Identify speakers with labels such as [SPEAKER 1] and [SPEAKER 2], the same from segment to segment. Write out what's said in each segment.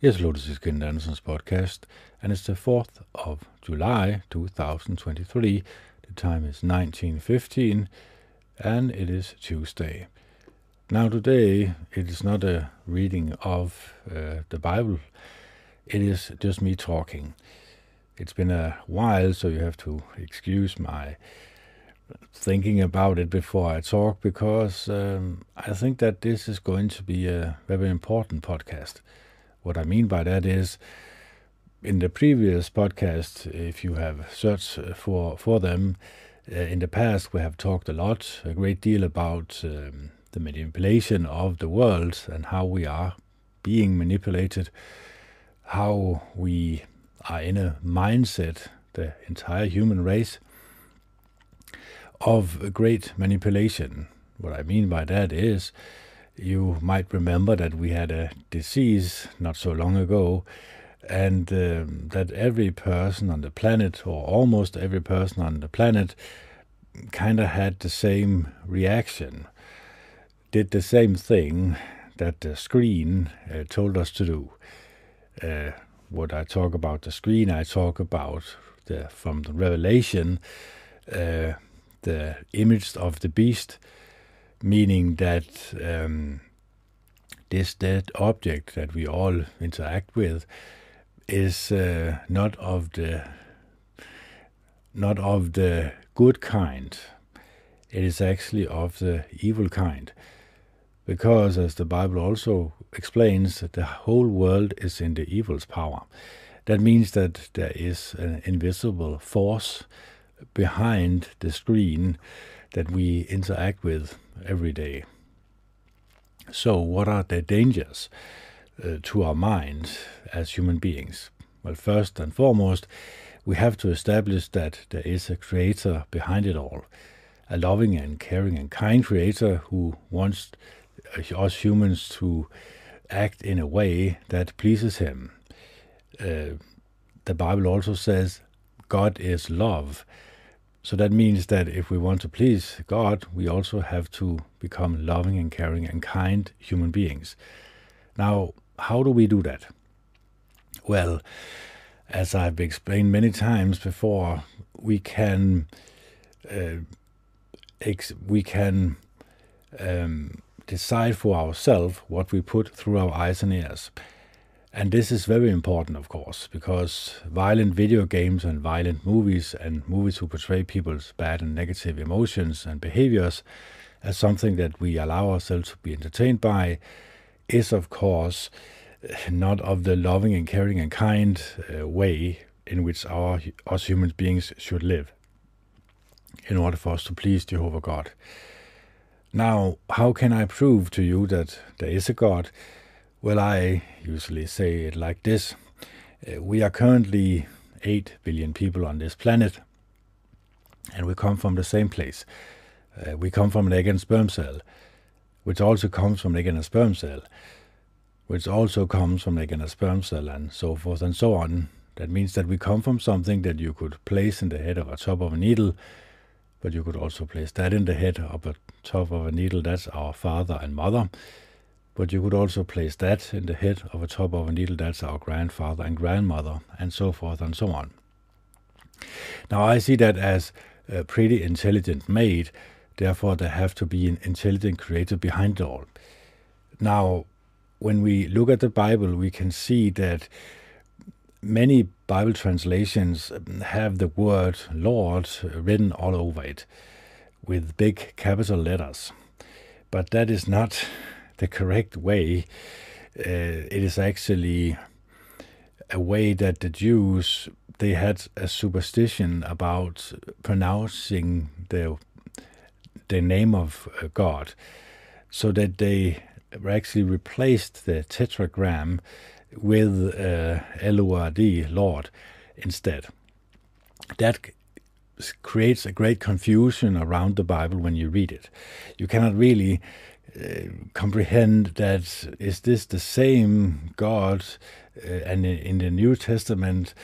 [SPEAKER 1] This is Kennet Andersen's podcast, and it's the 4th of July 2023. The time is 1915, and it is Tuesday. Now, today, it is not a reading of uh, the Bible, it is just me talking. It's been a while, so you have to excuse my thinking about it before I talk because um, I think that this is going to be a very important podcast. What I mean by that is, in the previous podcast, if you have searched for for them, uh, in the past we have talked a lot, a great deal about um, the manipulation of the world and how we are being manipulated, how we are in a mindset, the entire human race, of great manipulation. What I mean by that is you might remember that we had a disease not so long ago, and um, that every person on the planet, or almost every person on the planet, kind of had the same reaction, did the same thing that the screen uh, told us to do. Uh, what I talk about the screen, I talk about the from the Revelation, uh, the image of the beast meaning that um, this dead object that we all interact with is uh, not of the not of the good kind. It is actually of the evil kind, because as the Bible also explains, the whole world is in the evil's power. That means that there is an invisible force behind the screen that we interact with every day. So, what are the dangers uh, to our mind as human beings? Well, first and foremost, we have to establish that there is a creator behind it all, a loving and caring and kind creator who wants us humans to act in a way that pleases him. Uh, the Bible also says God is love, so that means that if we want to please God, we also have to become loving and caring and kind human beings. Now, how do we do that? Well, as I've explained many times before, we can uh, ex- we can um, decide for ourselves what we put through our eyes and ears. And this is very important, of course, because violent video games and violent movies and movies who portray people's bad and negative emotions and behaviors as something that we allow ourselves to be entertained by is, of course, not of the loving and caring and kind uh, way in which our us human beings should live in order for us to please Jehovah God. Now, how can I prove to you that there is a God? Well, I usually say it like this uh, We are currently 8 billion people on this planet, and we come from the same place. Uh, we come from an egg and sperm cell, which also comes from an egg and a sperm cell, which also comes from an egg and a sperm cell, and so forth and so on. That means that we come from something that you could place in the head of a top of a needle, but you could also place that in the head of a top of a needle. That's our father and mother but you could also place that in the head of a top of a needle. That's our grandfather and grandmother, and so forth and so on. Now, I see that as a pretty intelligent made, therefore, there have to be an intelligent creator behind it all. Now, when we look at the Bible, we can see that many Bible translations have the word Lord written all over it with big capital letters. But that is not the correct way. Uh, it is actually a way that the Jews they had a superstition about pronouncing the the name of uh, God, so that they actually replaced the tetragram with uh, L-O-R-D, Lord, instead. That creates a great confusion around the Bible when you read it. You cannot really uh, comprehend that is this the same God? Uh, and in, the New Testament,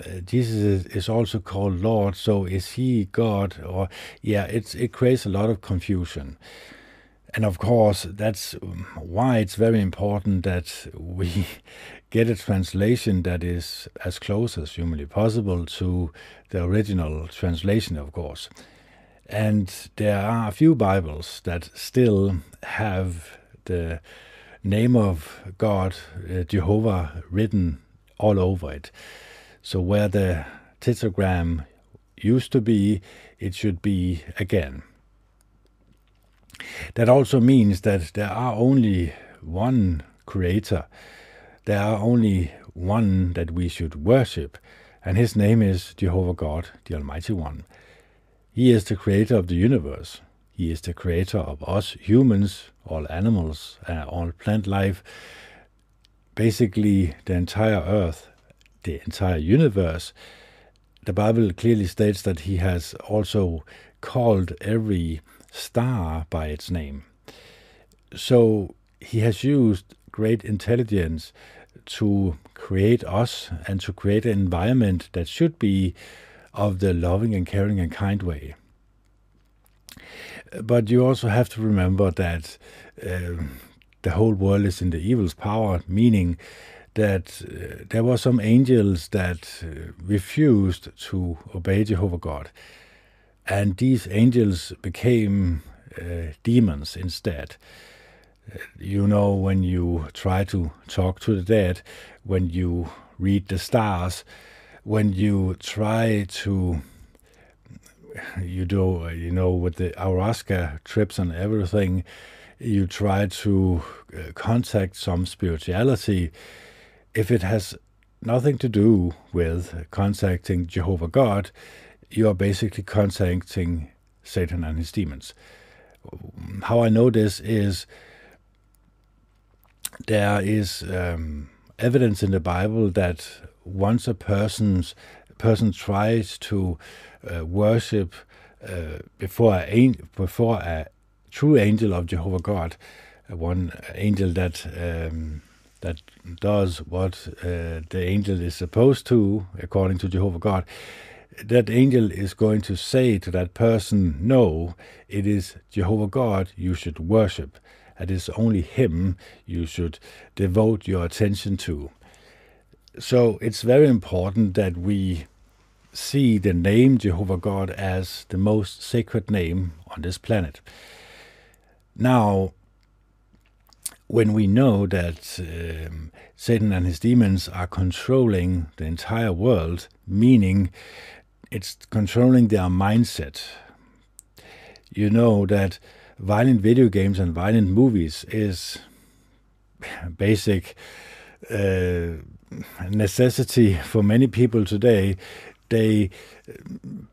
[SPEAKER 1] uh, Jesus is, is, also called Lord. So is he God? Or yeah, it's it creates a lot of confusion. And of course, that's why it's very important that we get a translation that is as close as humanly possible to the original translation, of course. And there are a few Bibles that still have the name of God, uh, Jehovah, written all over it. So where the tetragram used to be, it should be again. That also means that there are only one creator. There are only one that we should worship, and his name is Jehovah God, the Almighty One. He is the creator of the universe. He is the creator of us humans, all animals, uh, all plant life, basically the entire earth, the entire universe. The Bible clearly states that he has also called every star by its name. So he has used great intelligence to create us and to create an environment that should be of the loving and caring and kind way. But you also have to remember that uh, the whole world is in the evil's power, meaning that uh, there were some angels that uh, refused to obey Jehovah God. And these angels became uh, demons instead. Uh, you know, when you try to talk to the dead, when you read the stars, when you try to you do you know with the ayahuasca trips and everything you try to uh, contact some spirituality. If it has nothing to do with contacting jehovah god you are basically contacting satan and his demons. How i know this is there is um, evidence in the bible that once a person's person tries to uh, worship uh, before a before a true angel of Jehovah God, uh, one angel that um, that does what uh, the angel is supposed to according to Jehovah God. That angel is going to say to that person, "No, it is Jehovah God you should worship. It is only Him you should devote your attention to." So it's very important that we see the name Jehovah God as the most sacred name on this planet. Now, when we know that um, Satan and his demons are controlling the entire world, meaning it's controlling their mindset, you know that violent video games and violent movies is basic uh, necessity for many people today. They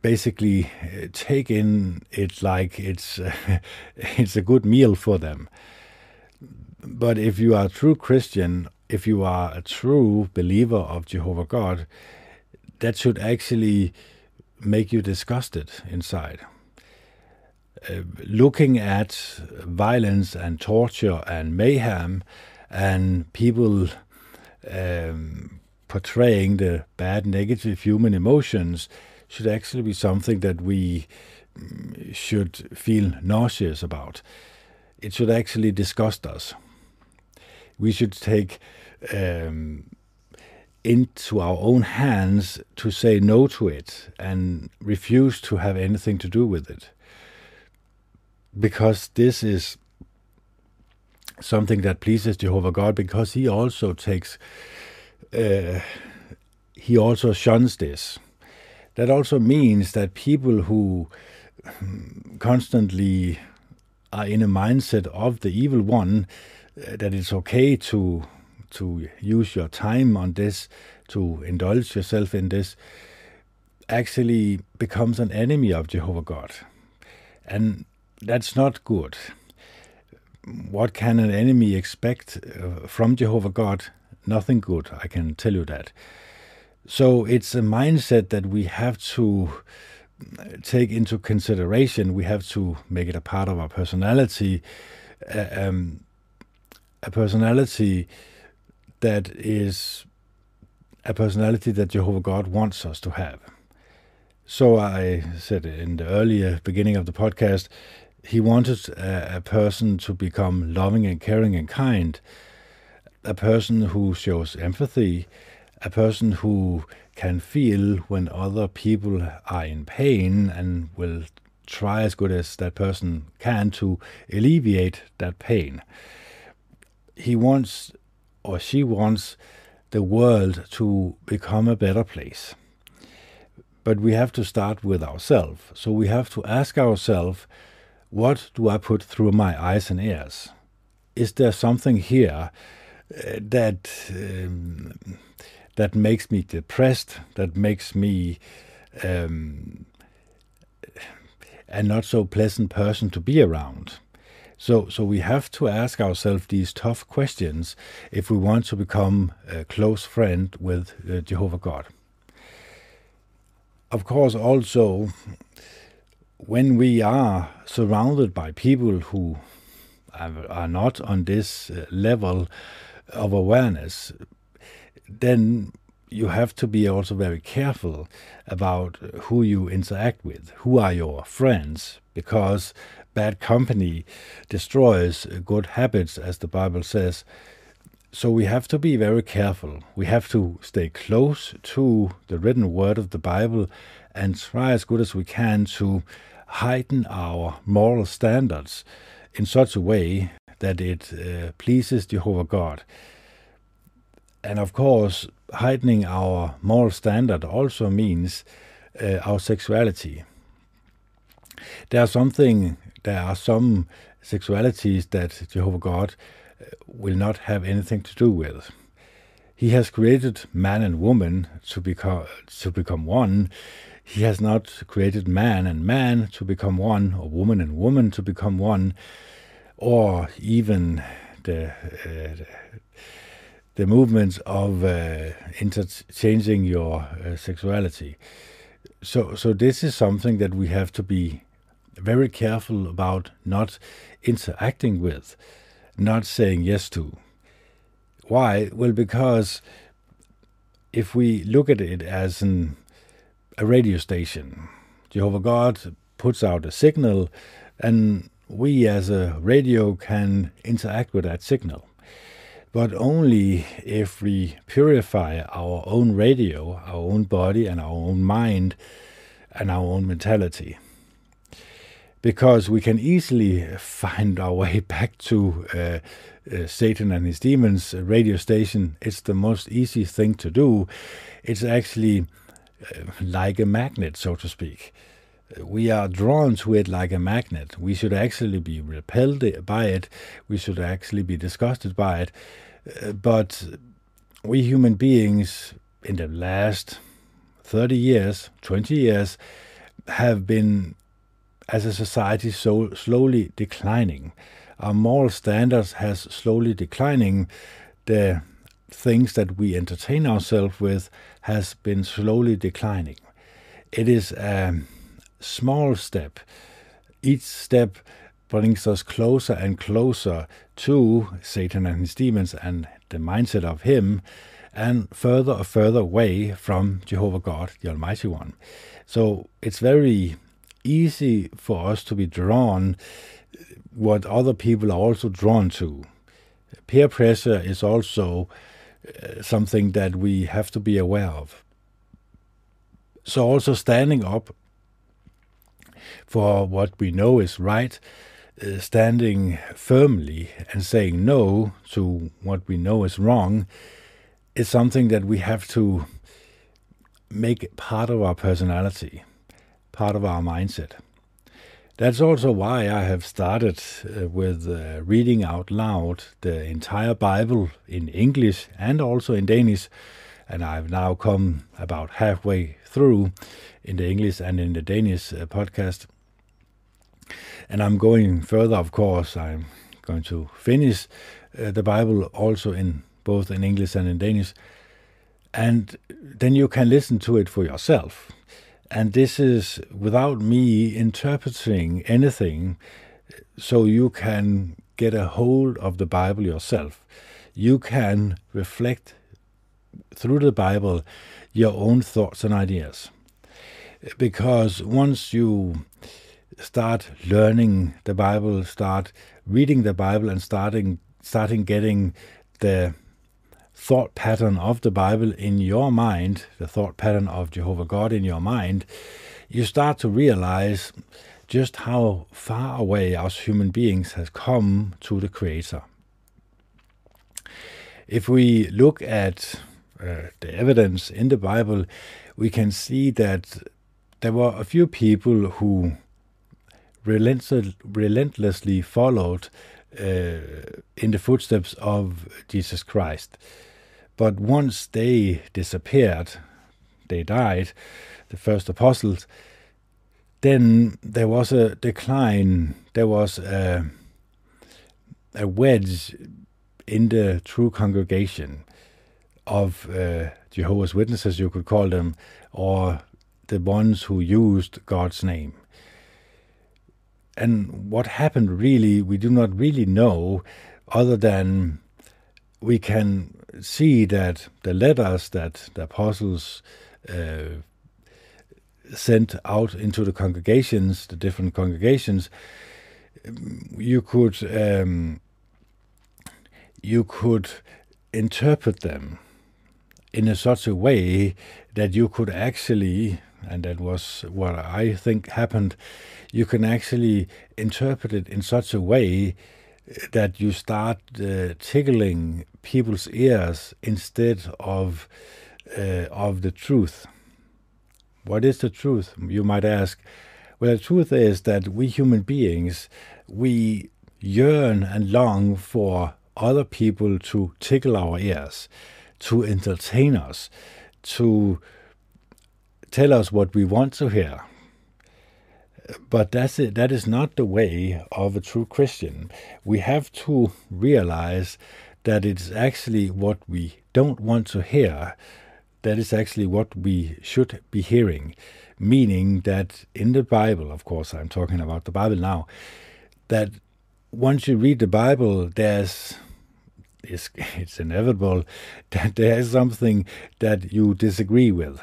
[SPEAKER 1] basically take in it like it's uh, it's a good meal for them. But if you are a true Christian, if you are a true believer of Jehovah God, that should actually make you disgusted inside. Uh, looking at violence and torture and mayhem and people um, portraying the bad, negative human emotions should actually be something that we mm, should feel nauseous about. It should actually disgust us. We should take um, into our own hands to say no to it and refuse to have anything to do with it. Because this is something that pleases Jehovah God because he also takes, uh, he also shuns this. That also means that people who constantly are in a mindset of the evil one, uh, that it's okay to to use your time on this, to indulge yourself in this, actually becomes an enemy of Jehovah God. And that's not good what can an enemy expect uh, from Jehovah God? Nothing good, I can tell you that. So it's a mindset that we have to take into consideration. We have to make it a part of our personality, uh, um, a personality that is a personality that Jehovah God wants us to have. So I said in the earlier beginning of the podcast, He wanted a, a person to become loving and caring and kind, a person who shows empathy, a person who can feel when other people are in pain and will try as good as that person can to alleviate that pain. He wants, or she wants, the world to become a better place. But we have to start with ourselves. So we have to ask ourselves, what do I put through my eyes and ears? Is there something here uh, that um, that makes me depressed? That makes me um, a not so pleasant person to be around? So, so we have to ask ourselves these tough questions if we want to become a close friend with uh, Jehovah God. Of course, also, when we are surrounded by people who are not on this uh, level of awareness, then you have to be also very careful about who you interact with, who are your friends, because bad company destroys good habits, as the Bible says. So we have to be very careful. We have to stay close to the written word of the Bible and try as good as we can to heighten our moral standards in such a way that it uh, pleases Jehovah God. And of course, heightening our moral standard also means uh, our sexuality. There are something there are some sexualities that Jehovah God uh, will not have anything to do with. He has created man and woman to become to become one. He has not created man and man to become one, or woman and woman to become one, or even the uh, the movements of uh, interchanging your uh, sexuality. So, so this is something that we have to be very careful about not interacting with, not saying yes to. Why? Well, because if we look at it as an, a radio station, Jehovah God puts out a signal, and we as a radio can interact with that signal. But only if we purify our own radio, our own body, and our own mind, and our own mentality because we can easily find our way back to uh, uh, Satan and his demons radio station. It's the most easy thing to do. It's actually uh, like a magnet, so to speak. We are drawn to it like a magnet. We should actually be repelled by it. We should actually be disgusted by it. Uh, but we human beings, in the last 30 years, 20 years, have been as a society so slowly declining. Our moral standards has slowly declining. The things that we entertain ourselves with has been slowly declining. It is a small step. Each step brings us closer and closer to Satan and his demons and the mindset of him, and further and further away from Jehovah God, the Almighty One. So it's very easy for us to be drawn what other people are also drawn to. Peer pressure is also uh, something that we have to be aware of. So, also standing up for what we know is right, uh, standing firmly and saying no to what we know is wrong, is something that we have to make part of our personality part of our mindset. That's also why I have started uh, with uh, reading out loud the entire Bible in English and also in Danish. And I've now come about halfway through in the English and in the Danish uh, podcast. And I'm going further, of course. I'm going to finish uh, the Bible also in both in English and in Danish. And then you can listen to it for yourself and this is without me interpreting anything, so you can get a hold of the Bible yourself. You can reflect through the Bible your own thoughts and ideas. Because once you start learning the Bible, start reading the Bible, and starting starting getting the thought pattern of the Bible in your mind, the thought pattern of Jehovah God in your mind, you start to realize just how far away us human beings has come to the Creator. If we look at uh, the evidence in the Bible, we can see that there were a few people who relentlessly followed uh, in the footsteps of Jesus Christ. But once they disappeared, they died, the first apostles, then there was a decline, there was a, a wedge in the true congregation of uh, Jehovah's Witnesses, you could call them, or the ones who used God's name. And what happened really, we do not really know, other than we can see that the letters that the apostles uh, sent out into the congregations, the different congregations, you could um, you could interpret them in a such a way that you could actually, and that was what I think happened, you can actually interpret it in such a way that you start uh, tickling people's ears instead of uh, of the truth. What is the truth? You might ask. Well, the truth is that we human beings we yearn and long for other people to tickle our ears, to entertain us, to tell us what we want to hear. But that's it. That is not the way of a true Christian. We have to realize that it's actually what we don't want to hear. That is actually what we should be hearing. Meaning that in the Bible, of course, I'm talking about the Bible now, that once you read the Bible, there's it's, it's inevitable that there is something that you disagree with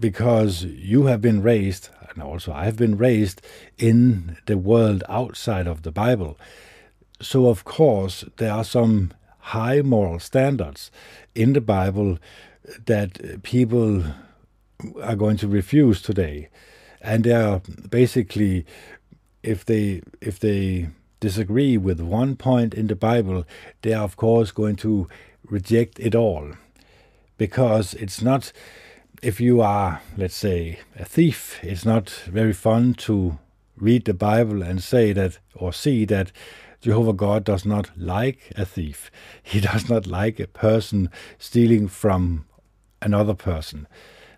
[SPEAKER 1] because you have been raised, and also I have been raised in the world outside of the Bible. So, of course, there are some high moral standards in the Bible that people are going to refuse today. And they are basically, if they if they disagree with one point in the Bible, they are of course going to reject it all, because it's not if you are, let's say, a thief, it's not very fun to read the Bible and say that or see that Jehovah God does not like a thief. He does not like a person stealing from another person.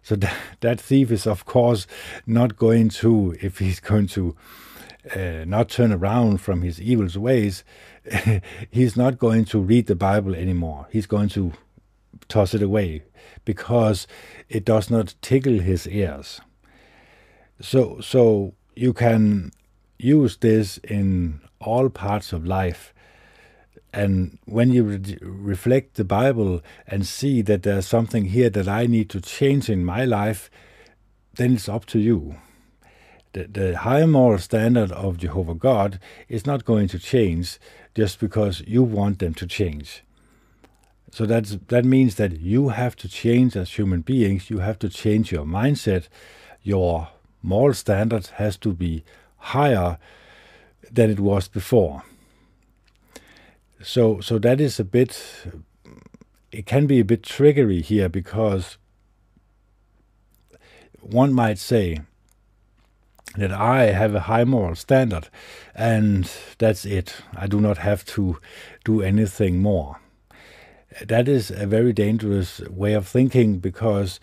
[SPEAKER 1] So that, that thief is, of course, not going to, if he's going to uh, not turn around from his evil ways, he's not going to read the Bible anymore. He's going to toss it away because it does not tickle his ears. So, so you can use this in all parts of life. And when you re- reflect the Bible and see that there's something here that I need to change in my life, then it's up to you. The, the high moral standard of Jehovah God is not going to change just because you want them to change. So that's that means that you have to change as human beings. You have to change your mindset. Your moral standard has to be higher than it was before. So so that is a bit. It can be a bit triggery here because one might say that I have a high moral standard and that's it. I do not have to do anything more that is a very dangerous way of thinking because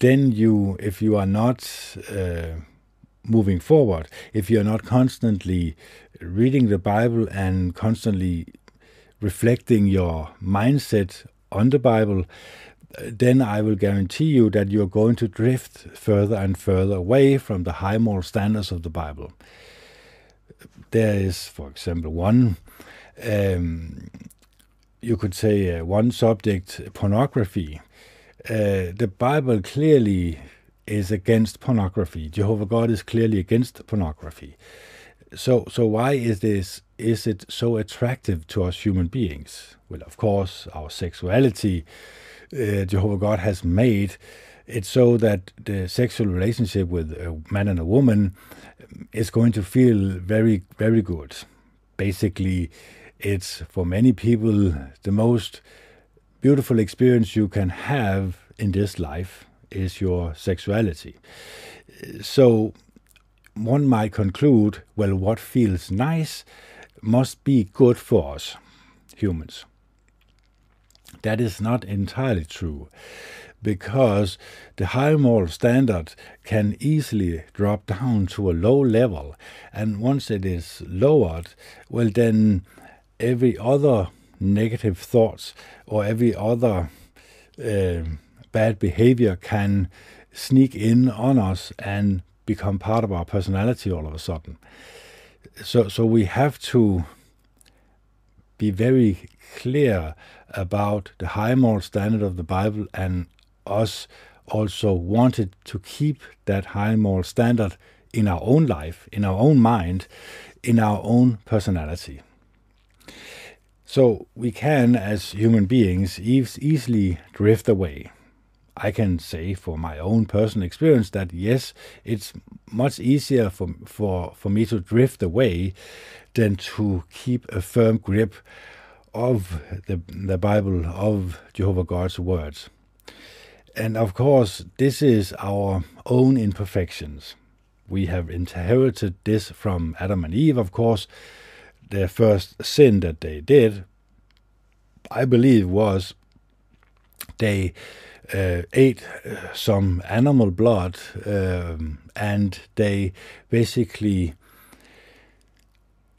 [SPEAKER 1] then you, if you are not uh, moving forward, if you are not constantly reading the Bible and constantly reflecting your mindset on the Bible, then I will guarantee you that you're going to drift further and further away from the high moral standards of the Bible. There is, for example, one um, you could say, uh, one subject, pornography. Uh, the Bible clearly is against pornography. Jehovah God is clearly against pornography. So, so why is this? Is it so attractive to us human beings? Well, of course, our sexuality, uh, Jehovah God has made it so that the sexual relationship with a man and a woman is going to feel very, very good. Basically, it's for many people the most beautiful experience you can have in this life is your sexuality. So one might conclude well, what feels nice must be good for us humans. That is not entirely true because the high moral standard can easily drop down to a low level. And once it is lowered, well, then every other negative thoughts or every other uh, bad behavior can sneak in on us and become part of our personality all of a sudden. So, so we have to be very clear about the high moral standard of the Bible and us also wanted to keep that high moral standard in our own life, in our own mind, in our own personality. So we can, as human beings, easily drift away. I can say for my own personal experience that yes, it's much easier for, for, for me to drift away than to keep a firm grip of the, the Bible, of Jehovah God's words. And of course, this is our own imperfections. We have inherited this from Adam and Eve, of course. Their first sin that they did, I believe, was they uh, ate uh, some animal blood um, and they basically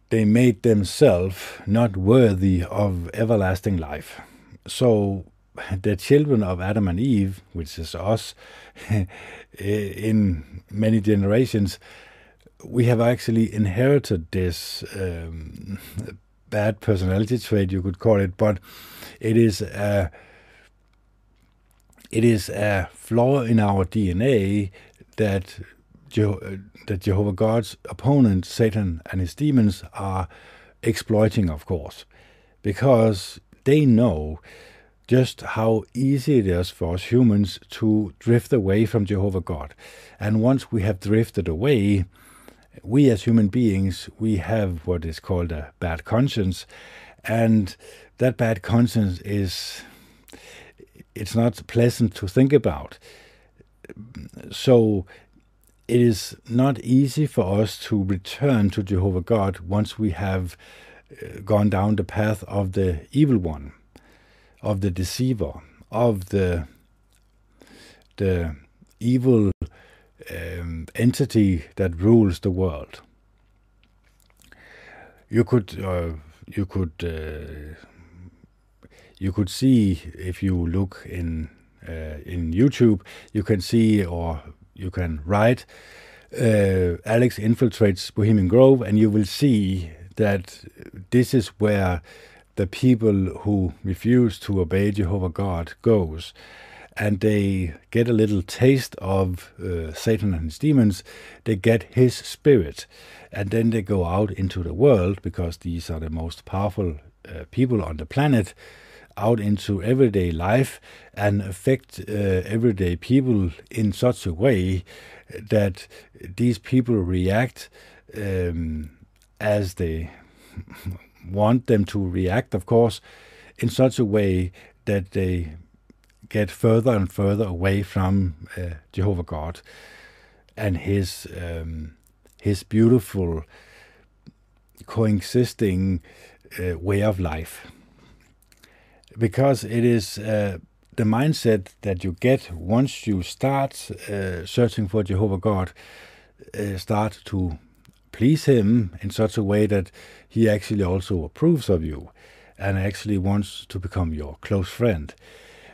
[SPEAKER 1] they made themselves not worthy of everlasting life. So the children of Adam and Eve, which is us, in many generations, we have actually inherited this um, bad personality trait, you could call it, but it is a, it is a flaw in our DNA that that Jehovah God's opponent, Satan and his demons, are exploiting, of course, because they know just how easy it is for us humans to drift away from Jehovah God. And once we have drifted away, we as human beings, we have what is called a bad conscience. And that bad conscience is, it's not pleasant to think about. So it is not easy for us to return to Jehovah God once we have uh, gone down the path of the evil one of the deceiver, of the the evil um, entity that rules the world. You could uh, you could uh, you could see if you look in uh, in YouTube, you can see or you can write uh, Alex infiltrates Bohemian Grove, and you will see that this is where the people who refuse to obey Jehovah God goes. And they get a little taste of uh, Satan and his demons, they get his spirit. And then they go out into the world, because these are the most powerful uh, people on the planet, out into everyday life and affect uh, everyday people in such a way that these people react um, as they want them to react, of course, in such a way that they get further and further away from uh, Jehovah God and His um, His beautiful coexisting uh, way of life, because it is. Uh, the mindset that you get once you start uh, searching for Jehovah God uh, start to please him in such a way that he actually also approves of you and actually wants to become your close friend.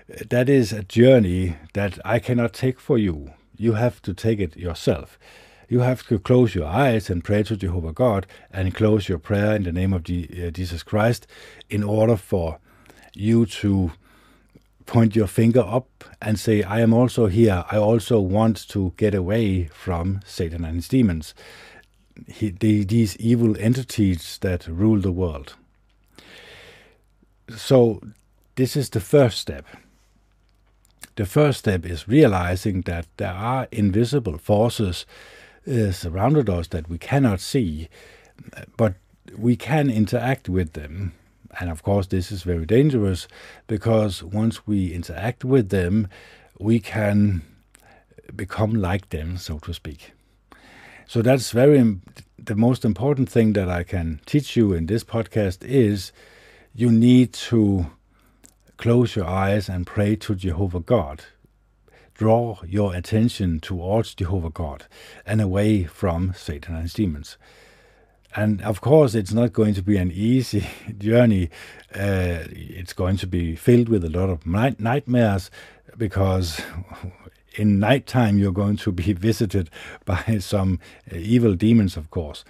[SPEAKER 1] That is a journey that I cannot take for you. You have to take it yourself. You have to close your eyes and pray to Jehovah God and close your prayer in the name of uh, Jesus Christ in order for you to point your finger up and say, I am also here. I also want to get away from Satan and his demons, he, the, these evil entities that rule the world. So, this is the first step. The first step is realizing that there are invisible forces uh, surrounded us that we cannot see, but we can interact with them and of course, this is very dangerous because once we interact with them, we can become like them, so to speak. So that's very the most important thing that I can teach you in this podcast is you need to close your eyes and pray to Jehovah God. Draw your attention towards Jehovah God and away from Satan and his demons and of course, it's not going to be an easy journey. Uh, it's going to be filled with a lot of night- nightmares because in nighttime you're going to be visited by some evil demons, of course.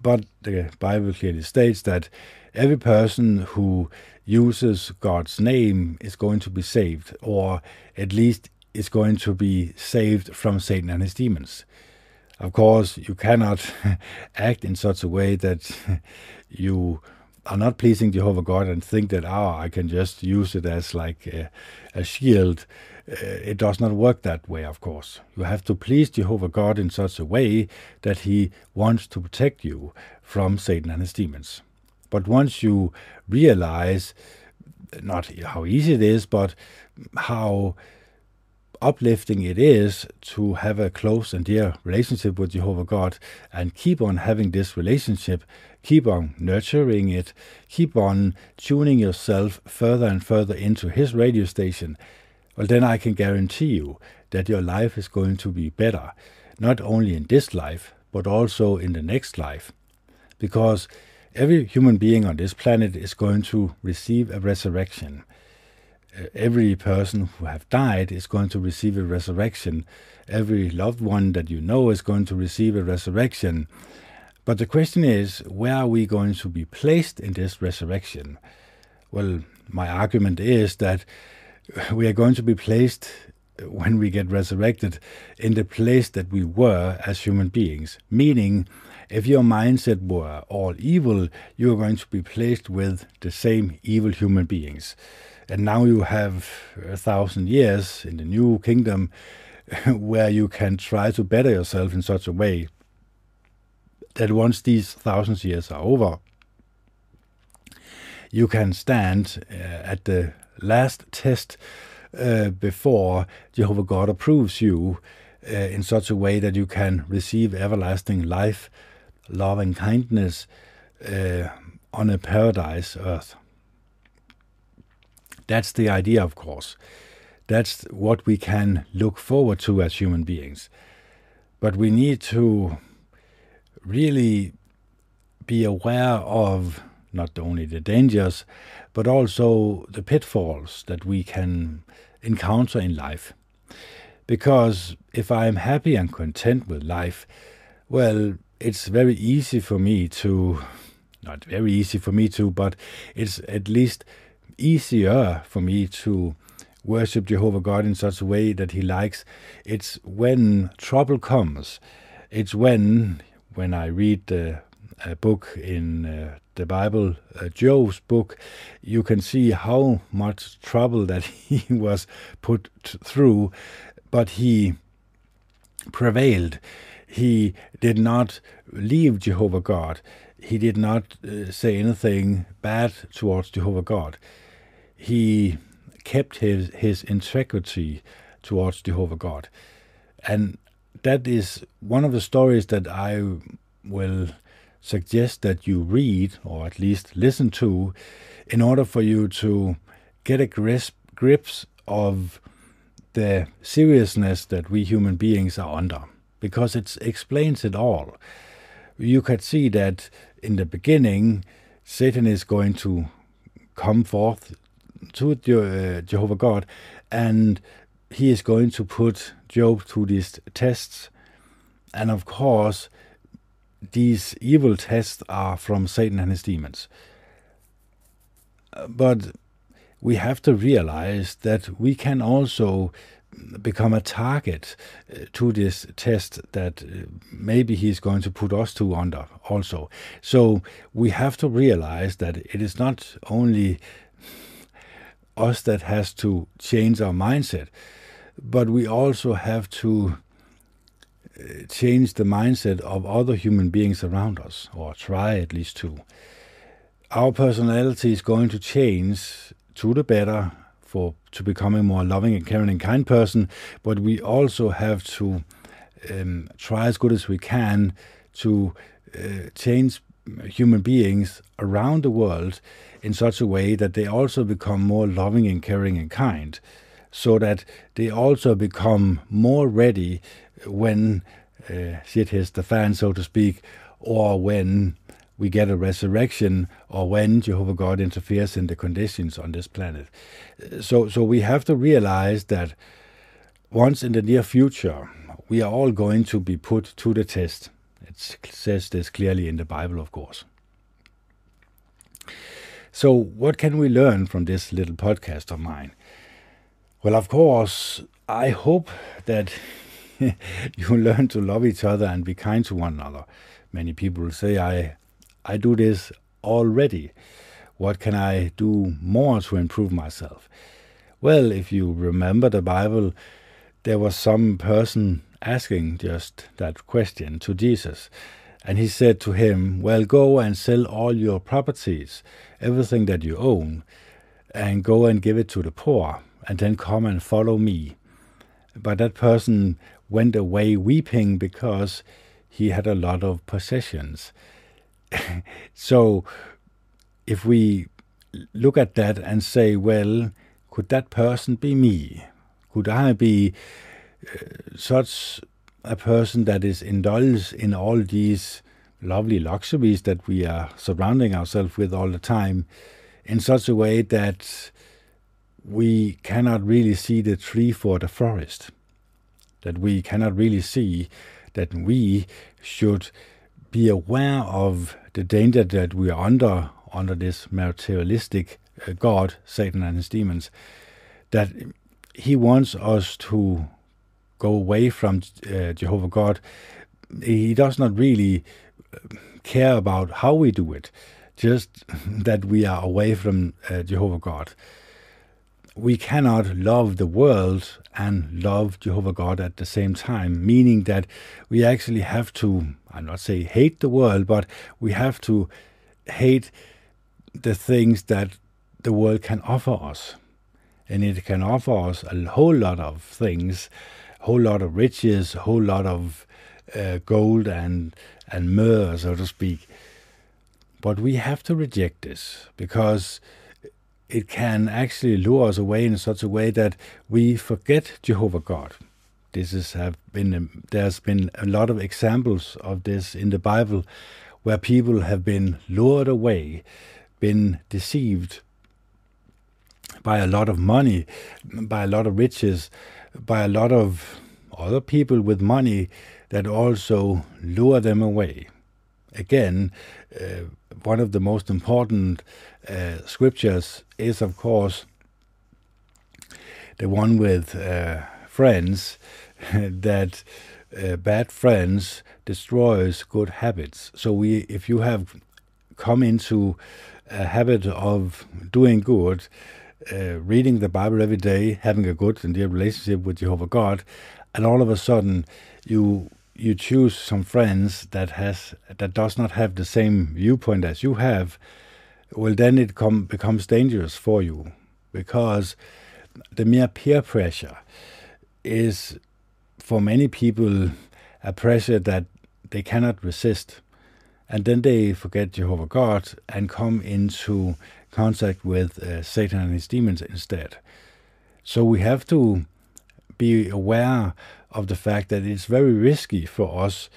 [SPEAKER 1] But the Bible clearly states that every person who uses God's name is going to be saved, or at least is going to be saved from Satan and his demons. Of course, you cannot act in such a way that you are not pleasing Jehovah God and think that, ah, oh, I can just use it as like a, a shield. Uh, it does not work that way, of course. You have to please Jehovah God in such a way that He wants to protect you from Satan and his demons. But once you realize not how easy it is, but how uplifting it is to have a close and dear relationship with Jehovah God and keep on having this relationship, keep on nurturing it, keep on tuning yourself further and further into His radio station, well, then I can guarantee you that your life is going to be better, not only in this life, but also in the next life. Because every human being on this planet is going to receive a resurrection uh, every person who have died is going to receive a resurrection. Every loved one that you know is going to receive a resurrection. But the question is, where are we going to be placed in this resurrection? Well, my argument is that we are going to be placed uh, when we get resurrected in the place that we were as human beings. Meaning, if your mindset were all evil, you are going to be placed with the same evil human beings. And now you have a thousand years in the new kingdom where you can try to better yourself in such a way that once these thousands years are over, you can stand uh, at the last test uh, before Jehovah God approves you uh, in such a way that you can receive everlasting life, love, and kindness uh, on a paradise earth. That's the idea, of course. That's what we can look forward to as human beings. But we need to really be aware of not only the dangers, but also the pitfalls that we can encounter in life. Because if I'm happy and content with life, well, it's very easy for me to, not very easy for me to, but it's at least easier for me to worship Jehovah God in such a way that He likes. It's when trouble comes. It's when, when I read the a book in uh, the Bible, uh, Job's book, you can see how much trouble that he was put through, but he prevailed. He did not leave Jehovah God. He did not uh, say anything bad towards Jehovah God he kept his, his integrity towards Jehovah God. And that is one of the stories that I will suggest that you read or at least listen to in order for you to get a grasp, grips of the seriousness that we human beings are under because it explains it all. You could see that in the beginning, Satan is going to come forth to uh, Jehovah God, and he is going to put Job through these tests. And of course, these evil tests are from Satan and his demons. But we have to realize that we can also become a target uh, to this test that uh, maybe he's going to put us to under also. So we have to realize that it is not only us that has to change our mindset, but we also have to uh, change the mindset of other human beings around us, or try at least to. Our personality is going to change to the better for to become a more loving and caring and kind person, but we also have to um, try as good as we can to uh, change human beings around the world in such a way that they also become more loving and caring and kind, so that they also become more ready when uh, shit hits the fan, so to speak, or when we get a resurrection or when Jehovah God interferes in the conditions on this planet. So, so we have to realize that once in the near future, we are all going to be put to the test. It says this clearly in the Bible, of course. So, what can we learn from this little podcast of mine? Well, of course, I hope that you learn to love each other and be kind to one another. Many people say, I I do this already. What can I do more to improve myself? Well, if you remember the Bible, there was some person asking just that question to Jesus. And he said to him, Well, go and sell all your properties, everything that you own, and go and give it to the poor, and then come and follow me. But that person went away weeping because he had a lot of possessions. So if we look at that and say, well, could that person be me? Could I be uh, such a person that is indulged in all these lovely luxuries that we are surrounding ourselves with all the time in such a way that we cannot really see the tree for the forest, that we cannot really see that we should be aware of the danger that we are under under this materialistic uh, God, Satan and his demons, that he wants us to go away from uh, Jehovah God. He does not really uh, care about how we do it, just that we are away from uh, Jehovah God. We cannot love the world and love Jehovah God at the same time, meaning that we actually have to I'm not saying hate the world, but we have to hate the things that the world can offer us. And it can offer us a whole lot of things, a whole lot of riches, a whole lot of uh, gold and, and myrrh, so to speak. But we have to reject this because it can actually lure us away in such a way that we forget Jehovah God this is have been there's been a lot of examples of this in the Bible where people have been lured away, been deceived by a lot of money, by a lot of riches, by a lot of other people with money that also lure them away. Again, uh, one of the most important uh, scriptures is, of course, the one with uh, friends that uh, bad friends destroys good habits. So we, if you have come into a habit of doing good, uh, reading the Bible every day, having a good and dear relationship with Jehovah God, and all of a sudden you you choose some friends that has that does not have the same viewpoint as you have, well then it com- becomes dangerous for you because the mere peer pressure is for many people a pressure that they cannot resist. And then they forget Jehovah God and come into contact with uh, Satan and his demons instead. So we have to be aware of the fact that it's very risky for us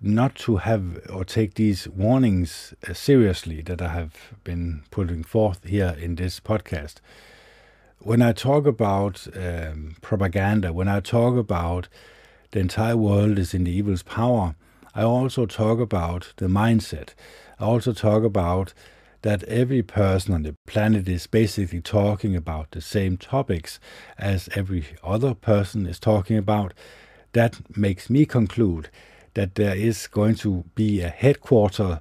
[SPEAKER 1] not to have or take these warnings uh, seriously that I have been putting forth here in this podcast. When I talk about um, propaganda, when I talk about the entire world is in the evil's power, I also talk about the mindset. I also talk about that every person on the planet is basically talking about the same topics as every other person is talking about, that makes me conclude that there is going to be a headquarter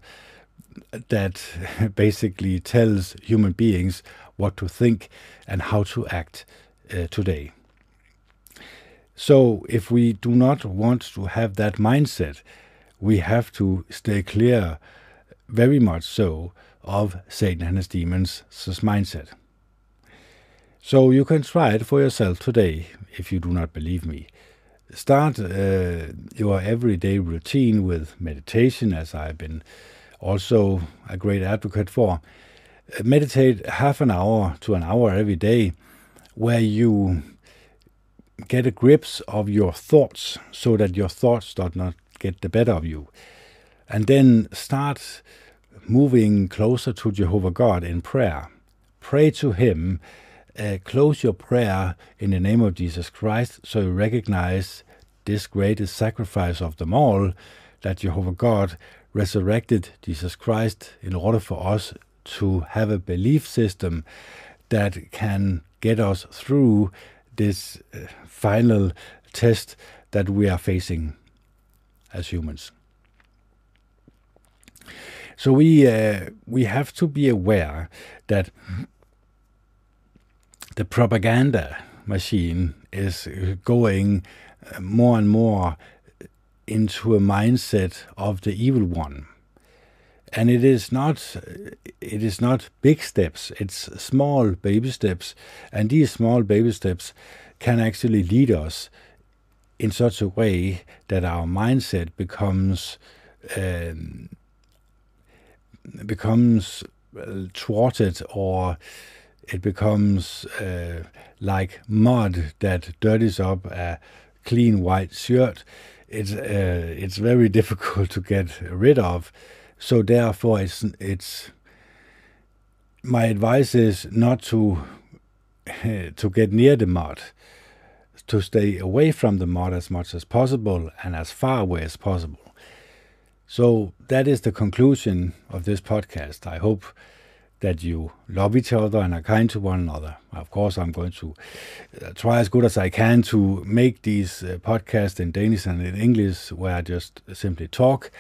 [SPEAKER 1] that basically tells human beings what to think and how to act uh, today. So, if we do not want to have that mindset, we have to stay clear, very much so, of Satan and his demons' mindset. So, you can try it for yourself today if you do not believe me. Start uh, your everyday routine with meditation, as I've been also a great advocate for. Meditate half an hour to an hour every day, where you get a grips of your thoughts so that your thoughts do not get the better of you. And then start moving closer to Jehovah God in prayer. Pray to Him. Uh, close your prayer in the name of Jesus Christ so you recognize this greatest sacrifice of them all that Jehovah God resurrected Jesus Christ in order for us to have a belief system that can get us through this uh, final test that we are facing as humans. So we uh, we have to be aware that the propaganda machine is going uh, more and more into a mindset of the evil one. And it is not it is not big steps it's small baby steps. And these small baby steps can actually lead us in such a way that our mindset becomes um, becomes uh, thwarted or it becomes uh, like mud that dirties up a clean white shirt. It's uh, it's very difficult to get rid of. So therefore, it's it's my advice is not to to get near the mud, to stay away from the mud as much as possible and as far away as possible. So that is the conclusion of this podcast. I hope that you love each other and are kind to one another. Of course, I'm going to uh, try as good as I can to make these uh, podcasts in Danish and in English, where I just simply talk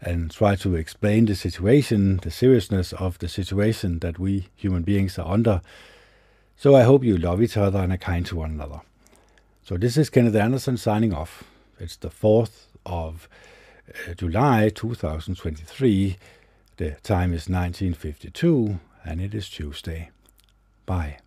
[SPEAKER 1] and try to explain the situation, the seriousness of the situation that we human beings are under. So I hope you love each other and are kind to one another. So this is Kennet Andersen signing off. It's the 4th of uh, July 2023. The time is 1952 and it is Tuesday. Bye.